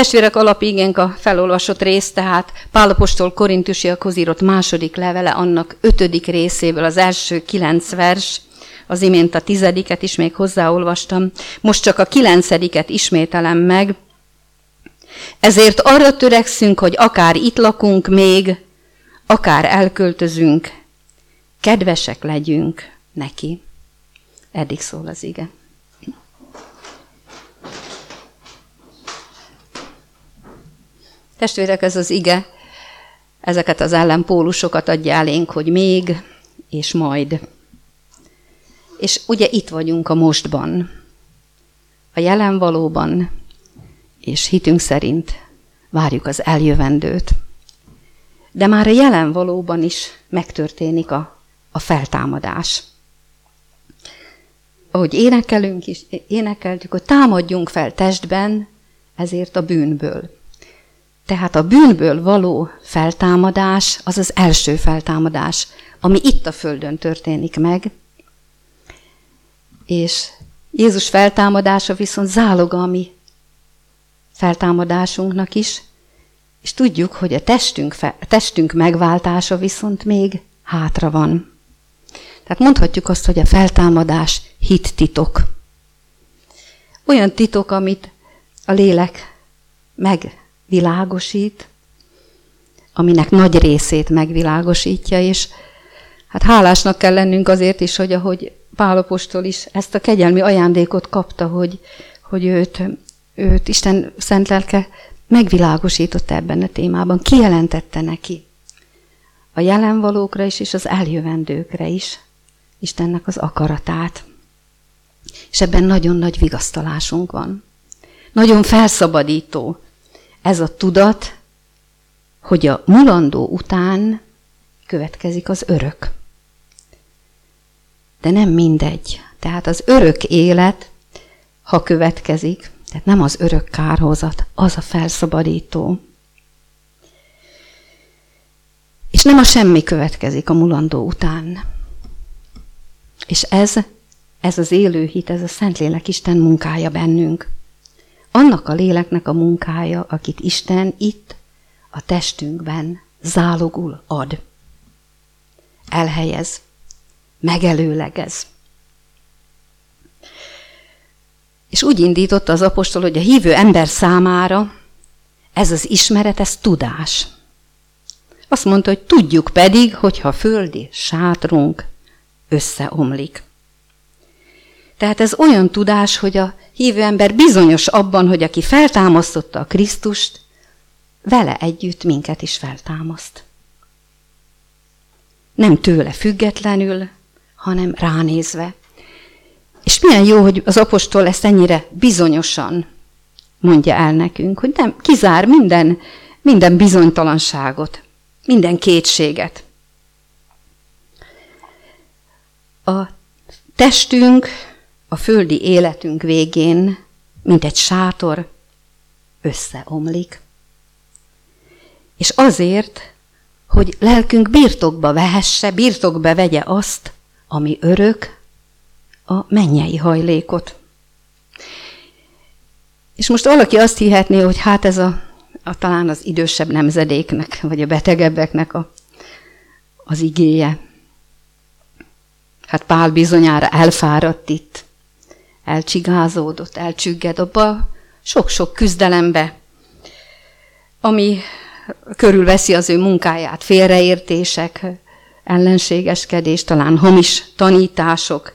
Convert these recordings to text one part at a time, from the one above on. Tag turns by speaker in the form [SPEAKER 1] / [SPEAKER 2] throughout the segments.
[SPEAKER 1] Testvérek alapigénk a felolvasott rész, tehát Pálapostól Korintusiakhoz írott második levele, annak ötödik részéből az első kilenc vers, az imént a tizediket is még hozzáolvastam, most csak a kilencediket ismételem meg. Ezért arra törekszünk, hogy akár itt lakunk még, akár elköltözünk, kedvesek legyünk neki. Eddig szól az ige. Testvérek, ez az ige, ezeket az ellenpólusokat adja elénk, hogy még és majd. És ugye itt vagyunk a mostban, a jelen valóban, és hitünk szerint várjuk az eljövendőt. De már a jelen valóban is megtörténik a, a feltámadás. Ahogy énekelünk is, énekeltük, hogy támadjunk fel testben, ezért a bűnből. Tehát a bűnből való feltámadás az az első feltámadás, ami itt a Földön történik meg. És Jézus feltámadása viszont záloga a mi feltámadásunknak is, és tudjuk, hogy a testünk, fe, a testünk megváltása viszont még hátra van. Tehát mondhatjuk azt, hogy a feltámadás hit titok. Olyan titok, amit a lélek meg világosít, aminek nagy részét megvilágosítja, és hát hálásnak kell lennünk azért is, hogy ahogy Pálapostól is ezt a kegyelmi ajándékot kapta, hogy, hogy őt, őt Isten szent lelke megvilágosította ebben a témában, kijelentette neki a jelenvalókra is, és az eljövendőkre is Istennek az akaratát. És ebben nagyon nagy vigasztalásunk van. Nagyon felszabadító, ez a tudat, hogy a mulandó után következik az örök. De nem mindegy. Tehát az örök élet, ha következik, tehát nem az örök kárhozat, az a felszabadító. És nem a semmi következik a mulandó után. És ez, ez az élő hit, ez a Szentlélek Isten munkája bennünk annak a léleknek a munkája, akit Isten itt a testünkben zálogul ad. Elhelyez, megelőlegez. És úgy indította az apostol, hogy a hívő ember számára ez az ismeret, ez tudás. Azt mondta, hogy tudjuk pedig, hogyha a földi sátrunk összeomlik. Tehát ez olyan tudás, hogy a hívő ember bizonyos abban, hogy aki feltámasztotta a Krisztust, vele együtt minket is feltámaszt. Nem tőle függetlenül, hanem ránézve. És milyen jó, hogy az apostol ezt ennyire bizonyosan mondja el nekünk, hogy nem kizár minden, minden bizonytalanságot, minden kétséget. A testünk a földi életünk végén, mint egy sátor, összeomlik. És azért, hogy lelkünk birtokba vehesse, birtokba vegye azt, ami örök, a mennyei hajlékot. És most valaki azt hihetné, hogy hát ez a, a talán az idősebb nemzedéknek, vagy a betegebbeknek a, az igéje. Hát Pál bizonyára elfáradt itt elcsigázódott, elcsügged abba sok-sok küzdelembe, ami körülveszi az ő munkáját, félreértések, ellenségeskedés, talán hamis tanítások.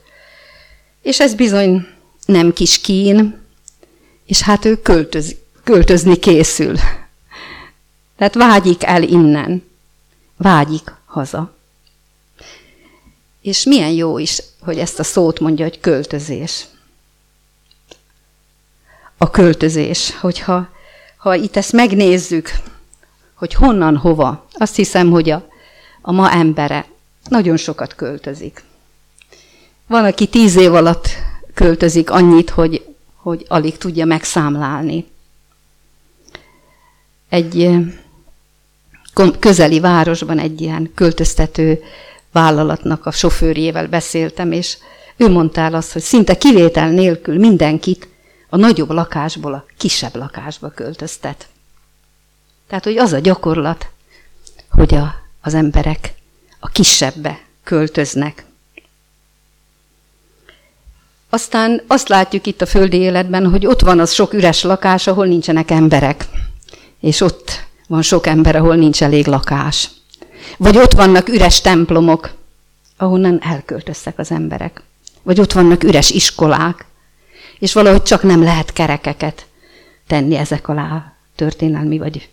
[SPEAKER 1] És ez bizony nem kis kín, és hát ő költöz, költözni készül. Tehát vágyik el innen, vágyik haza. És milyen jó is, hogy ezt a szót mondja, hogy költözés a költözés, hogyha ha itt ezt megnézzük, hogy honnan, hova, azt hiszem, hogy a, a ma embere nagyon sokat költözik. Van, aki tíz év alatt költözik annyit, hogy, hogy alig tudja megszámlálni. Egy közeli városban egy ilyen költöztető vállalatnak a sofőrjével beszéltem, és ő mondta el azt, hogy szinte kivétel nélkül mindenkit a nagyobb lakásból a kisebb lakásba költöztet. Tehát, hogy az a gyakorlat, hogy a, az emberek a kisebbbe költöznek. Aztán azt látjuk itt a földi életben, hogy ott van az sok üres lakás, ahol nincsenek emberek. És ott van sok ember, ahol nincs elég lakás. Vagy ott vannak üres templomok, ahonnan elköltöztek az emberek. Vagy ott vannak üres iskolák, és valahogy csak nem lehet kerekeket tenni ezek alá történelmi vagy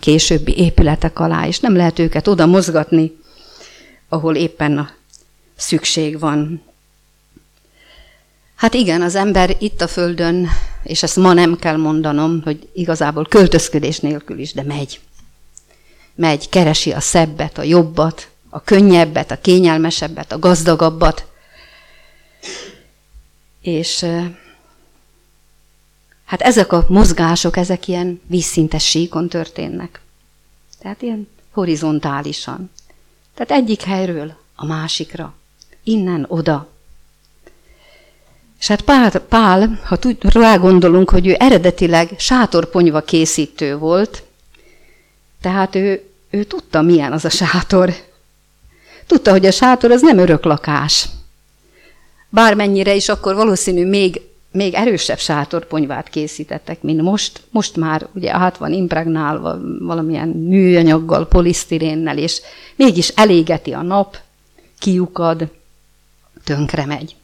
[SPEAKER 1] későbbi épületek alá, és nem lehet őket oda mozgatni, ahol éppen a szükség van. Hát igen, az ember itt a Földön, és ezt ma nem kell mondanom, hogy igazából költözködés nélkül is, de megy. Megy, keresi a szebbet, a jobbat, a könnyebbet, a kényelmesebbet, a gazdagabbat. És hát ezek a mozgások, ezek ilyen vízszintes síkon történnek. Tehát ilyen horizontálisan. Tehát egyik helyről a másikra, innen oda. És hát Pál, Pál ha rá gondolunk, hogy ő eredetileg sátorponyva készítő volt, tehát ő, ő tudta, milyen az a sátor. Tudta, hogy a sátor az nem örök lakás. Bármennyire is akkor valószínű még, még erősebb sátorponyvát készítettek, mint most. Most már ugye át van impregnálva valamilyen műanyaggal, polisztirénnel, és mégis elégeti a nap, kiukad, tönkre megy.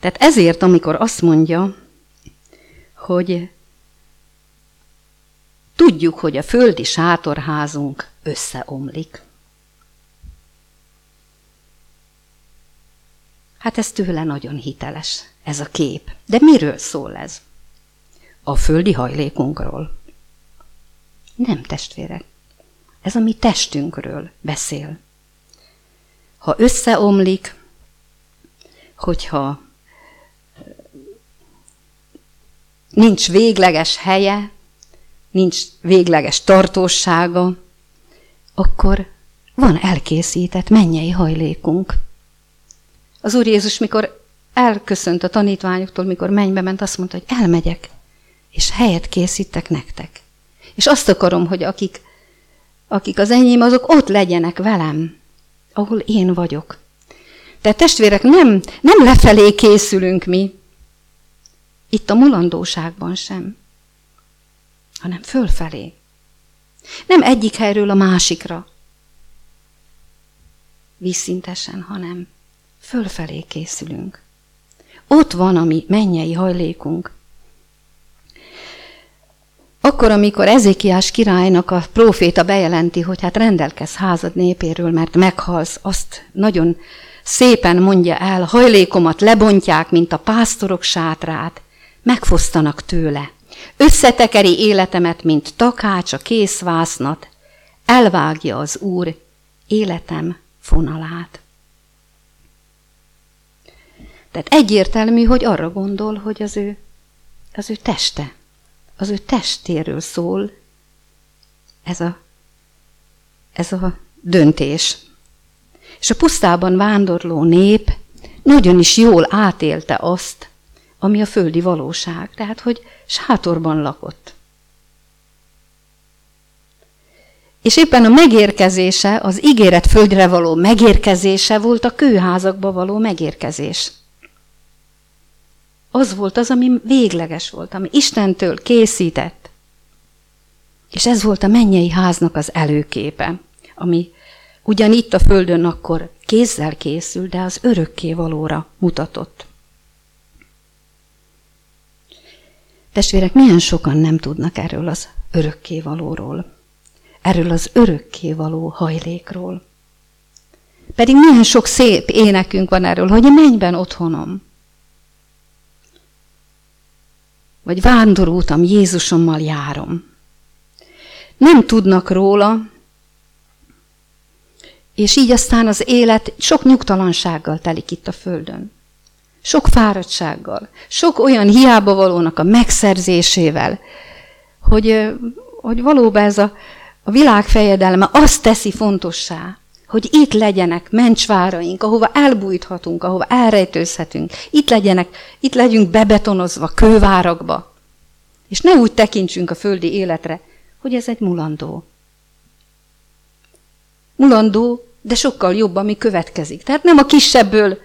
[SPEAKER 1] Tehát ezért, amikor azt mondja, hogy tudjuk, hogy a földi sátorházunk összeomlik. Hát ez tőle nagyon hiteles, ez a kép. De miről szól ez? A földi hajlékunkról. Nem testvérek. Ez a mi testünkről beszél. Ha összeomlik, hogyha nincs végleges helye, nincs végleges tartósága, akkor van elkészített mennyei hajlékunk. Az Úr Jézus, mikor elköszönt a tanítványoktól, mikor mennybe ment, azt mondta, hogy elmegyek, és helyet készítek nektek. És azt akarom, hogy akik, akik az enyém, azok ott legyenek velem, ahol én vagyok. Tehát testvérek, nem, nem lefelé készülünk mi, itt a mulandóságban sem, hanem fölfelé. Nem egyik helyről a másikra, vízszintesen, hanem fölfelé készülünk. Ott van a mi mennyei hajlékunk. Akkor, amikor Ezékiás királynak a próféta bejelenti, hogy hát rendelkez házad népéről, mert meghalsz, azt nagyon szépen mondja el, hajlékomat lebontják, mint a pásztorok sátrát, megfosztanak tőle. Összetekeri életemet, mint takács a készvásznat, elvágja az Úr életem fonalát. Tehát egyértelmű, hogy arra gondol, hogy az ő, az ő teste, az ő testéről szól ez a, ez a döntés. És a pusztában vándorló nép nagyon is jól átélte azt, ami a földi valóság, tehát hogy sátorban lakott. És éppen a megérkezése, az ígéret földre való megérkezése volt a kőházakba való megérkezés. Az volt az, ami végleges volt, ami Istentől készített. És ez volt a mennyei háznak az előképe, ami ugyan itt a földön akkor kézzel készül, de az örökké valóra mutatott. Testvérek, milyen sokan nem tudnak erről az örökkévalóról, erről az örökkévaló hajlékról. Pedig milyen sok szép énekünk van erről, hogy mennyben otthonom. Vagy vándorútam, Jézusommal járom. Nem tudnak róla, és így aztán az élet sok nyugtalansággal telik itt a Földön. Sok fáradtsággal, sok olyan hiába valónak a megszerzésével, hogy, hogy valóban ez a, a világ fejedelme azt teszi fontossá, hogy itt legyenek mencsváraink, ahova elbújthatunk, ahova elrejtőzhetünk. Itt legyenek, itt legyünk bebetonozva kővárakba. És ne úgy tekintsünk a földi életre, hogy ez egy mulandó. Mulandó, de sokkal jobb, ami következik. Tehát nem a kisebből,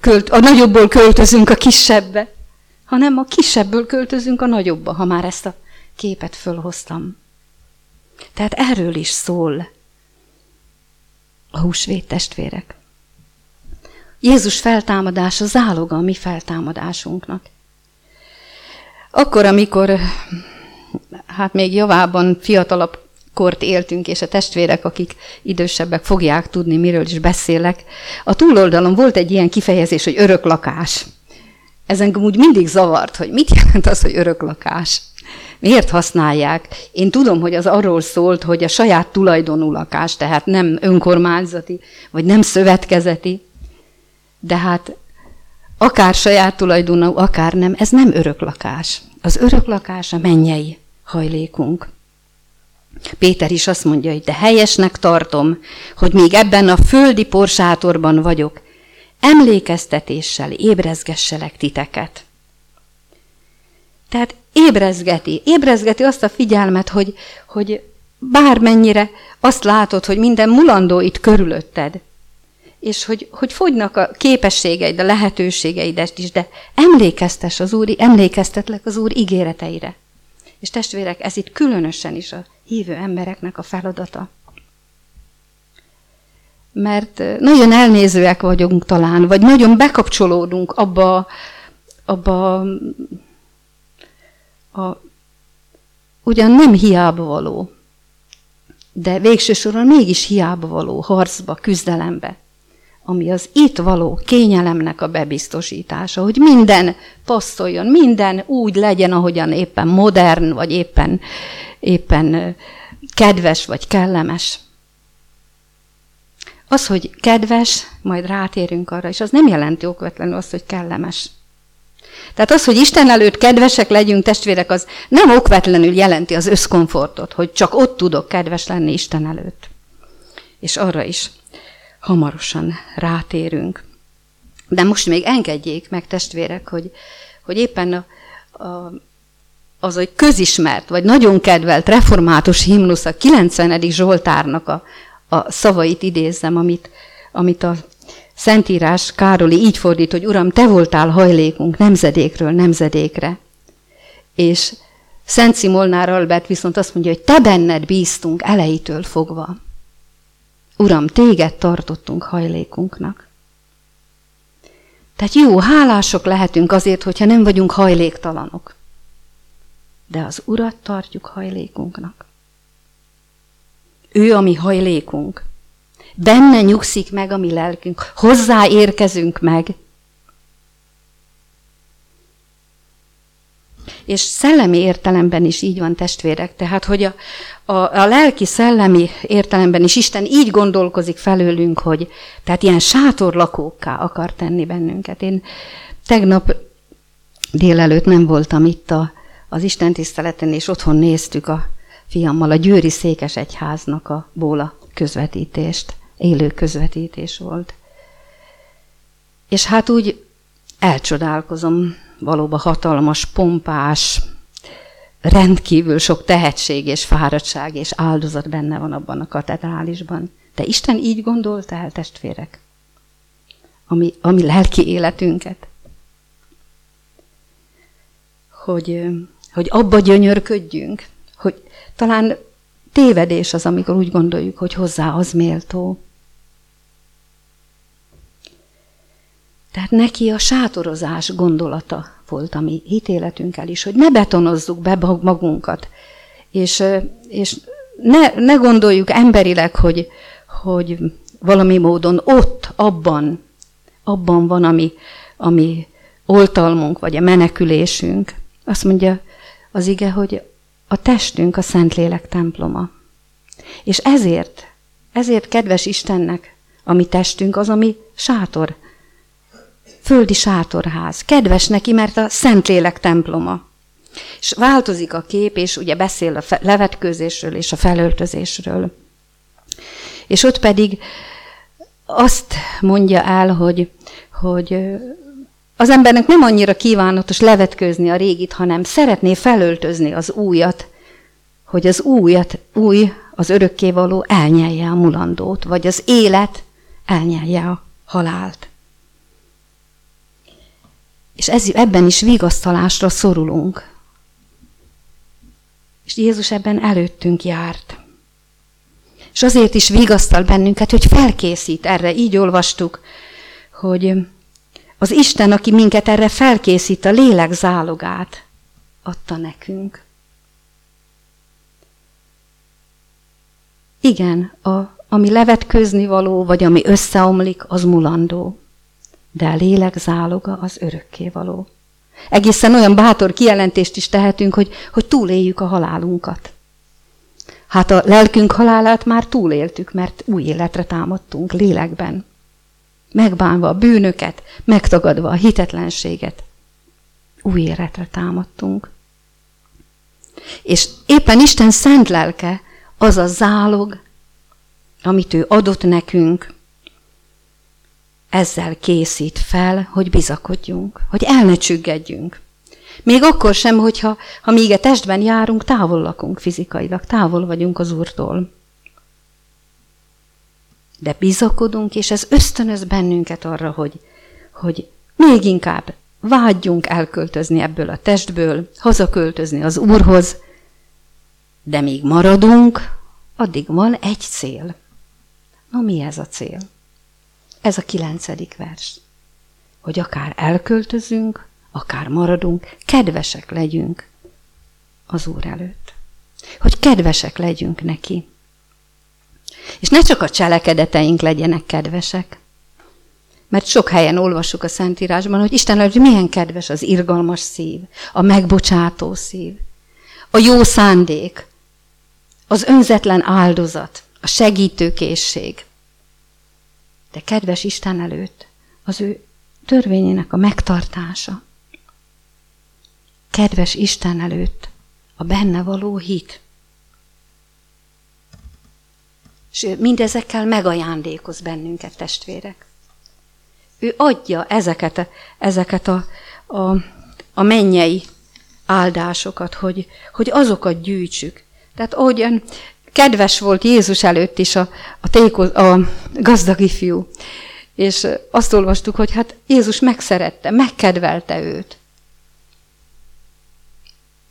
[SPEAKER 1] költ, a nagyobbból költözünk a kisebbe, hanem a kisebből költözünk a nagyobbba, ha már ezt a képet fölhoztam. Tehát erről is szól a húsvét testvérek. Jézus feltámadása záloga a mi feltámadásunknak. Akkor, amikor hát még javában fiatalabb kort éltünk, és a testvérek, akik idősebbek fogják tudni, miről is beszélek, a túloldalon volt egy ilyen kifejezés, hogy örök lakás. Ez úgy mindig zavart, hogy mit jelent az, hogy örök lakás. Miért használják? Én tudom, hogy az arról szólt, hogy a saját tulajdonú lakás, tehát nem önkormányzati, vagy nem szövetkezeti, de hát akár saját tulajdonú, akár nem, ez nem örök lakás. Az örök lakás a mennyei hajlékunk. Péter is azt mondja, hogy de helyesnek tartom, hogy még ebben a földi porsátorban vagyok, emlékeztetéssel ébrezgesselek titeket. Tehát ébrezgeti, ébrezgeti azt a figyelmet, hogy, hogy bármennyire azt látod, hogy minden mulandó itt körülötted, és hogy, hogy fogynak a képességeid, a lehetőségeidet is, de emlékeztes az Úr, emlékeztetlek az Úr ígéreteire. És testvérek, ez itt különösen is a hívő embereknek a feladata. Mert nagyon elnézőek vagyunk talán, vagy nagyon bekapcsolódunk abba, abba a, ugyan nem hiába való, de végső soron mégis hiába való harcba, küzdelembe, ami az itt való kényelemnek a bebiztosítása, hogy minden passzoljon, minden úgy legyen, ahogyan éppen modern, vagy éppen, éppen kedves, vagy kellemes. Az, hogy kedves, majd rátérünk arra, és az nem jelenti okvetlenül azt, hogy kellemes. Tehát az, hogy Isten előtt kedvesek legyünk, testvérek, az nem okvetlenül jelenti az összkomfortot, hogy csak ott tudok kedves lenni Isten előtt. És arra is hamarosan rátérünk. De most még engedjék meg, testvérek, hogy, hogy éppen a, a, az, hogy közismert, vagy nagyon kedvelt református himnusz, a 90. Zsoltárnak a, a szavait idézzem, amit, amit a Szentírás Károli így fordít, hogy Uram, te voltál hajlékunk nemzedékről nemzedékre. És Szent Szimolnár Albert viszont azt mondja, hogy te benned bíztunk elejétől fogva. Uram, téged tartottunk hajlékunknak. Tehát jó, hálások lehetünk azért, hogyha nem vagyunk hajléktalanok. De az Urat tartjuk hajlékunknak. Ő a mi hajlékunk. Benne nyugszik meg a mi lelkünk. Hozzá érkezünk meg. És szellemi értelemben is így van, testvérek. Tehát, hogy a, a, a lelki szellemi értelemben is Isten így gondolkozik felőlünk, hogy tehát ilyen sátorlakókká akar tenni bennünket. Én tegnap délelőtt nem voltam itt a, az Isten tiszteleten, és otthon néztük a fiammal a Győri Székes Egyháznak a bóla közvetítést élő közvetítés volt. És hát úgy elcsodálkozom, valóban hatalmas, pompás, rendkívül sok tehetség és fáradtság és áldozat benne van abban a katedrálisban. De Isten így gondolta el, testvérek, ami, ami lelki életünket, hogy, hogy abba gyönyörködjünk, hogy talán tévedés az, amikor úgy gondoljuk, hogy hozzá az méltó. Tehát neki a sátorozás gondolata volt a mi hitéletünkkel is, hogy ne betonozzuk be magunkat, és, és ne, ne gondoljuk emberileg, hogy, hogy valami módon ott, abban, abban van, ami, ami oltalmunk, vagy a menekülésünk. Azt mondja az ige, hogy a testünk a Szentlélek temploma. És ezért, ezért kedves Istennek, a mi testünk az, ami sátor, földi sátorház. Kedves neki, mert a Szentlélek temploma. És változik a kép, és ugye beszél a levetkőzésről és a felöltözésről. És ott pedig azt mondja el, hogy, hogy az embernek nem annyira kívánatos levetkőzni a régit, hanem szeretné felöltözni az újat, hogy az újat, új, az örökkévaló elnyelje a mulandót, vagy az élet elnyelje a halált. És ez, ebben is vigasztalásra szorulunk. És Jézus ebben előttünk járt. És azért is vigasztal bennünket, hogy felkészít erre. Így olvastuk, hogy az Isten, aki minket erre felkészít, a lélek zálogát adta nekünk. Igen, a, ami levetközni való, vagy ami összeomlik, az mulandó. De a lélek záloga az örökké való. Egészen olyan bátor kijelentést is tehetünk, hogy, hogy túléljük a halálunkat. Hát a lelkünk halálát már túléltük, mert új életre támadtunk lélekben. Megbánva a bűnöket, megtagadva a hitetlenséget. Új életre támadtunk. És éppen Isten szent lelke az a zálog, amit ő adott nekünk, ezzel készít fel, hogy bizakodjunk, hogy el ne csüggedjünk. Még akkor sem, hogyha ha még a testben járunk, távol lakunk fizikailag, távol vagyunk az Úrtól. De bizakodunk, és ez ösztönöz bennünket arra, hogy, hogy még inkább vágyjunk elköltözni ebből a testből, hazaköltözni az Úrhoz, de még maradunk, addig van egy cél. Na mi ez a cél? Ez a kilencedik vers. Hogy akár elköltözünk, akár maradunk, kedvesek legyünk az Úr előtt. Hogy kedvesek legyünk neki. És ne csak a cselekedeteink legyenek kedvesek, mert sok helyen olvassuk a Szentírásban, hogy Isten hogy milyen kedves az irgalmas szív, a megbocsátó szív, a jó szándék, az önzetlen áldozat, a segítőkészség. De kedves Isten előtt az ő törvényének a megtartása. Kedves Isten előtt a benne való hit. És mindezekkel megajándékoz bennünket, testvérek. Ő adja ezeket, ezeket a, a, a mennyei áldásokat, hogy, hogy azokat gyűjtsük. Tehát ahogyan kedves volt Jézus előtt is a, a, téko, a gazdag ifjú, és azt olvastuk, hogy hát Jézus megszerette, megkedvelte őt.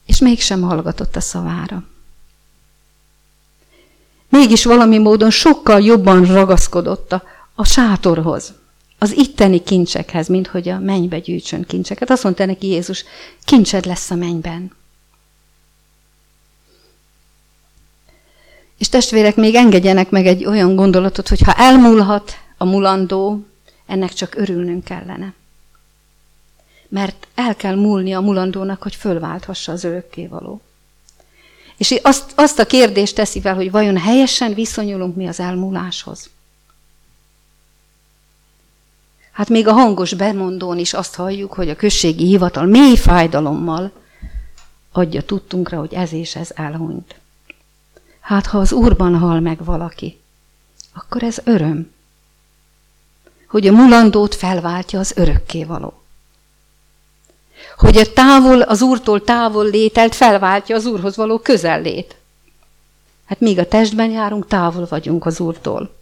[SPEAKER 1] És mégsem hallgatott a szavára. Mégis valami módon sokkal jobban ragaszkodott a, a sátorhoz, az itteni kincsekhez, mint hogy a mennybe gyűjtsön kincseket. Azt mondta neki Jézus, kincsed lesz a mennyben. És testvérek, még engedjenek meg egy olyan gondolatot, hogy ha elmúlhat a mulandó, ennek csak örülnünk kellene. Mert el kell múlni a mulandónak, hogy fölválthassa az örökkévaló. És azt, azt a kérdést teszi fel, hogy vajon helyesen viszonyulunk mi az elmúláshoz. Hát még a hangos bemondón is azt halljuk, hogy a községi hivatal mély fájdalommal adja tudtunkra, hogy ez és ez elhunyt. Hát ha az Úrban hal meg valaki, akkor ez öröm, hogy a mulandót felváltja az örökkévaló. Hogy a távol, az Úrtól távol lételt felváltja az Úrhoz való közellét. Hát míg a testben járunk, távol vagyunk az Úrtól.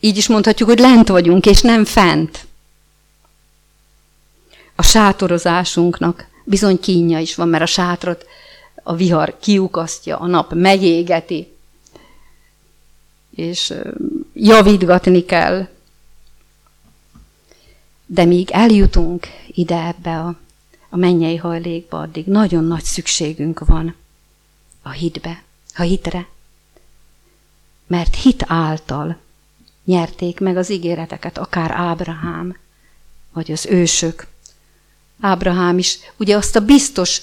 [SPEAKER 1] Így is mondhatjuk, hogy lent vagyunk, és nem fent. A sátorozásunknak bizony kínja is van, mert a sátrat a vihar kiukasztja, a nap megégeti, és javítgatni kell. De míg eljutunk ide ebbe a, a mennyei hajlékba, addig nagyon nagy szükségünk van a hitbe, a hitre. Mert hit által nyerték meg az ígéreteket, akár Ábrahám, vagy az ősök. Ábrahám is ugye azt a biztos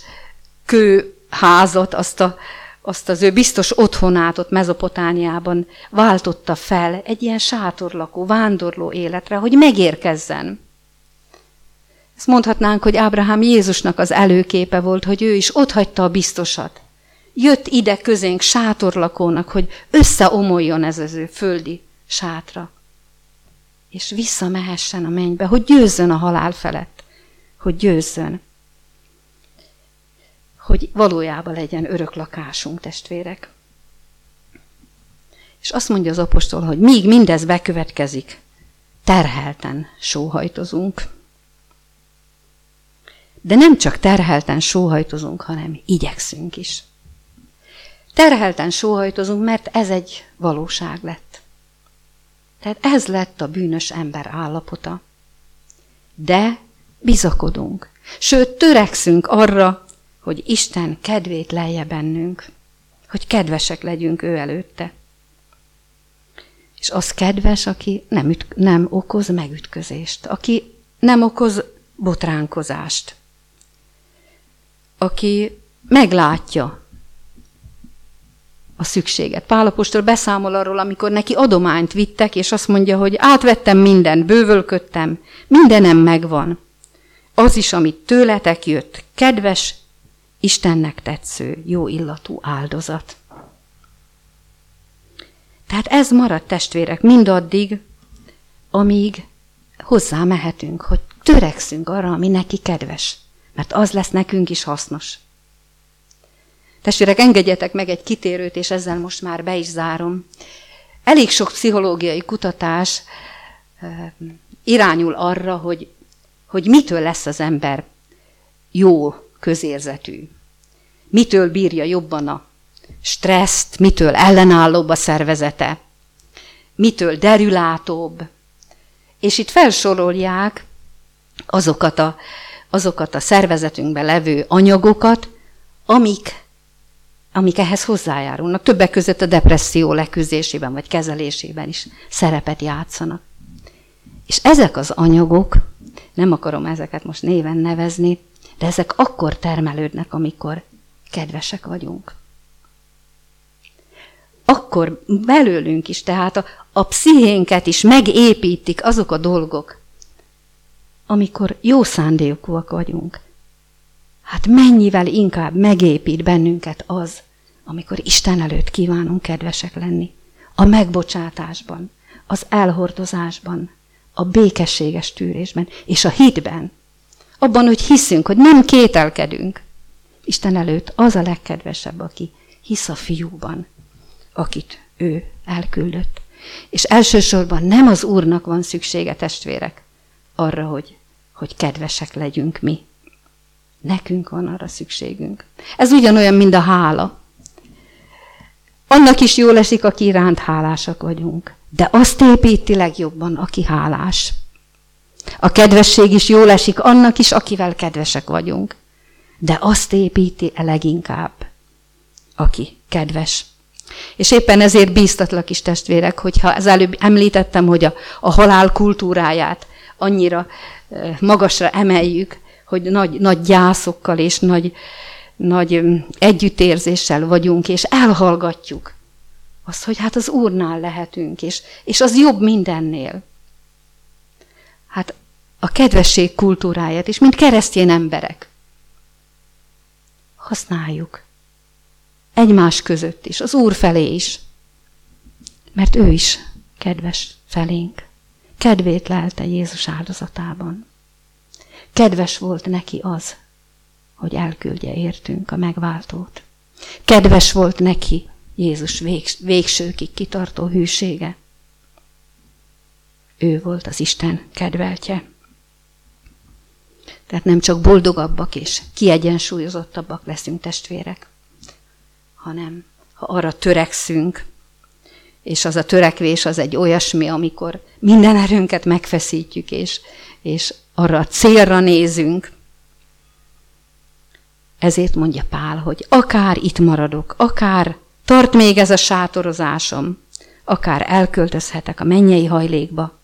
[SPEAKER 1] kő házat, azt, a, azt az ő biztos otthonát ott Mezopotániában váltotta fel egy ilyen sátorlakó, vándorló életre, hogy megérkezzen. Ezt mondhatnánk, hogy Ábrahám Jézusnak az előképe volt, hogy ő is otthagyta a biztosat. jött ide közénk sátorlakónak, hogy összeomoljon ez az ő földi sátra. És visszamehessen a mennybe, hogy győzzön a halál felett. Hogy győzzön. Hogy valójában legyen örök lakásunk, testvérek. És azt mondja az apostol, hogy míg mindez bekövetkezik, terhelten sóhajtozunk. De nem csak terhelten sóhajtozunk, hanem igyekszünk is. Terhelten sóhajtozunk, mert ez egy valóság lett. Tehát ez lett a bűnös ember állapota. De bizakodunk. Sőt, törekszünk arra, hogy Isten kedvét lejje bennünk, hogy kedvesek legyünk ő előtte. És az kedves, aki nem, üt, nem okoz megütközést, aki nem okoz botránkozást, aki meglátja a szükséget. Pálapostól beszámol arról, amikor neki adományt vittek, és azt mondja, hogy átvettem mindent, bővölködtem, mindenem megvan. Az is, amit tőletek jött, kedves, Istennek tetsző, jó illatú áldozat. Tehát ez maradt testvérek mindaddig, amíg hozzá mehetünk, hogy törekszünk arra, ami neki kedves, mert az lesz nekünk is hasznos. Testvérek, engedjetek meg egy kitérőt, és ezzel most már be is zárom. Elég sok pszichológiai kutatás irányul arra, hogy, hogy mitől lesz az ember jó közérzetű. Mitől bírja jobban a stresszt, mitől ellenállóbb a szervezete, mitől derülátóbb. És itt felsorolják azokat a, azokat a szervezetünkben levő anyagokat, amik, amik ehhez hozzájárulnak. Többek között a depresszió leküzdésében vagy kezelésében is szerepet játszanak. És ezek az anyagok, nem akarom ezeket most néven nevezni, de ezek akkor termelődnek, amikor kedvesek vagyunk akkor belőlünk is, tehát a, a pszichénket is megépítik azok a dolgok, amikor jó szándékúak vagyunk. Hát mennyivel inkább megépít bennünket az, amikor Isten előtt kívánunk kedvesek lenni. A megbocsátásban, az elhordozásban, a békességes tűrésben és a hitben. Abban, hogy hiszünk, hogy nem kételkedünk. Isten előtt az a legkedvesebb, aki hisz a fiúban, akit ő elküldött. És elsősorban nem az Úrnak van szüksége, testvérek, arra, hogy, hogy kedvesek legyünk mi. Nekünk van arra szükségünk. Ez ugyanolyan, mint a hála. Annak is jól esik, aki iránt hálásak vagyunk. De azt építi legjobban, aki hálás. A kedvesség is jól esik annak is, akivel kedvesek vagyunk. De azt építi -e leginkább, aki kedves. És éppen ezért bíztatlak is testvérek, hogyha az előbb említettem, hogy a, a halál kultúráját annyira magasra emeljük, hogy nagy, nagy gyászokkal és nagy, nagy együttérzéssel vagyunk, és elhallgatjuk azt, hogy hát az Úrnál lehetünk, és, és az jobb mindennél. A kedvesség kultúráját is, mint keresztény emberek. Használjuk egymás között is, az Úr felé is. Mert ő is kedves felénk. Kedvét lelte Jézus áldozatában. Kedves volt neki az, hogy elküldje értünk a megváltót. Kedves volt neki Jézus végs, végsőkig kitartó hűsége. Ő volt az Isten kedveltje. Tehát nem csak boldogabbak és kiegyensúlyozottabbak leszünk testvérek, hanem ha arra törekszünk, és az a törekvés az egy olyasmi, amikor minden erőnket megfeszítjük, és, és arra a célra nézünk. Ezért mondja Pál, hogy akár itt maradok, akár tart még ez a sátorozásom, akár elköltözhetek a mennyei hajlékba,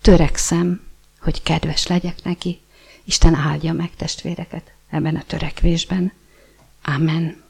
[SPEAKER 1] törekszem, hogy kedves legyek neki. Isten áldja meg testvéreket ebben a törekvésben. Amen.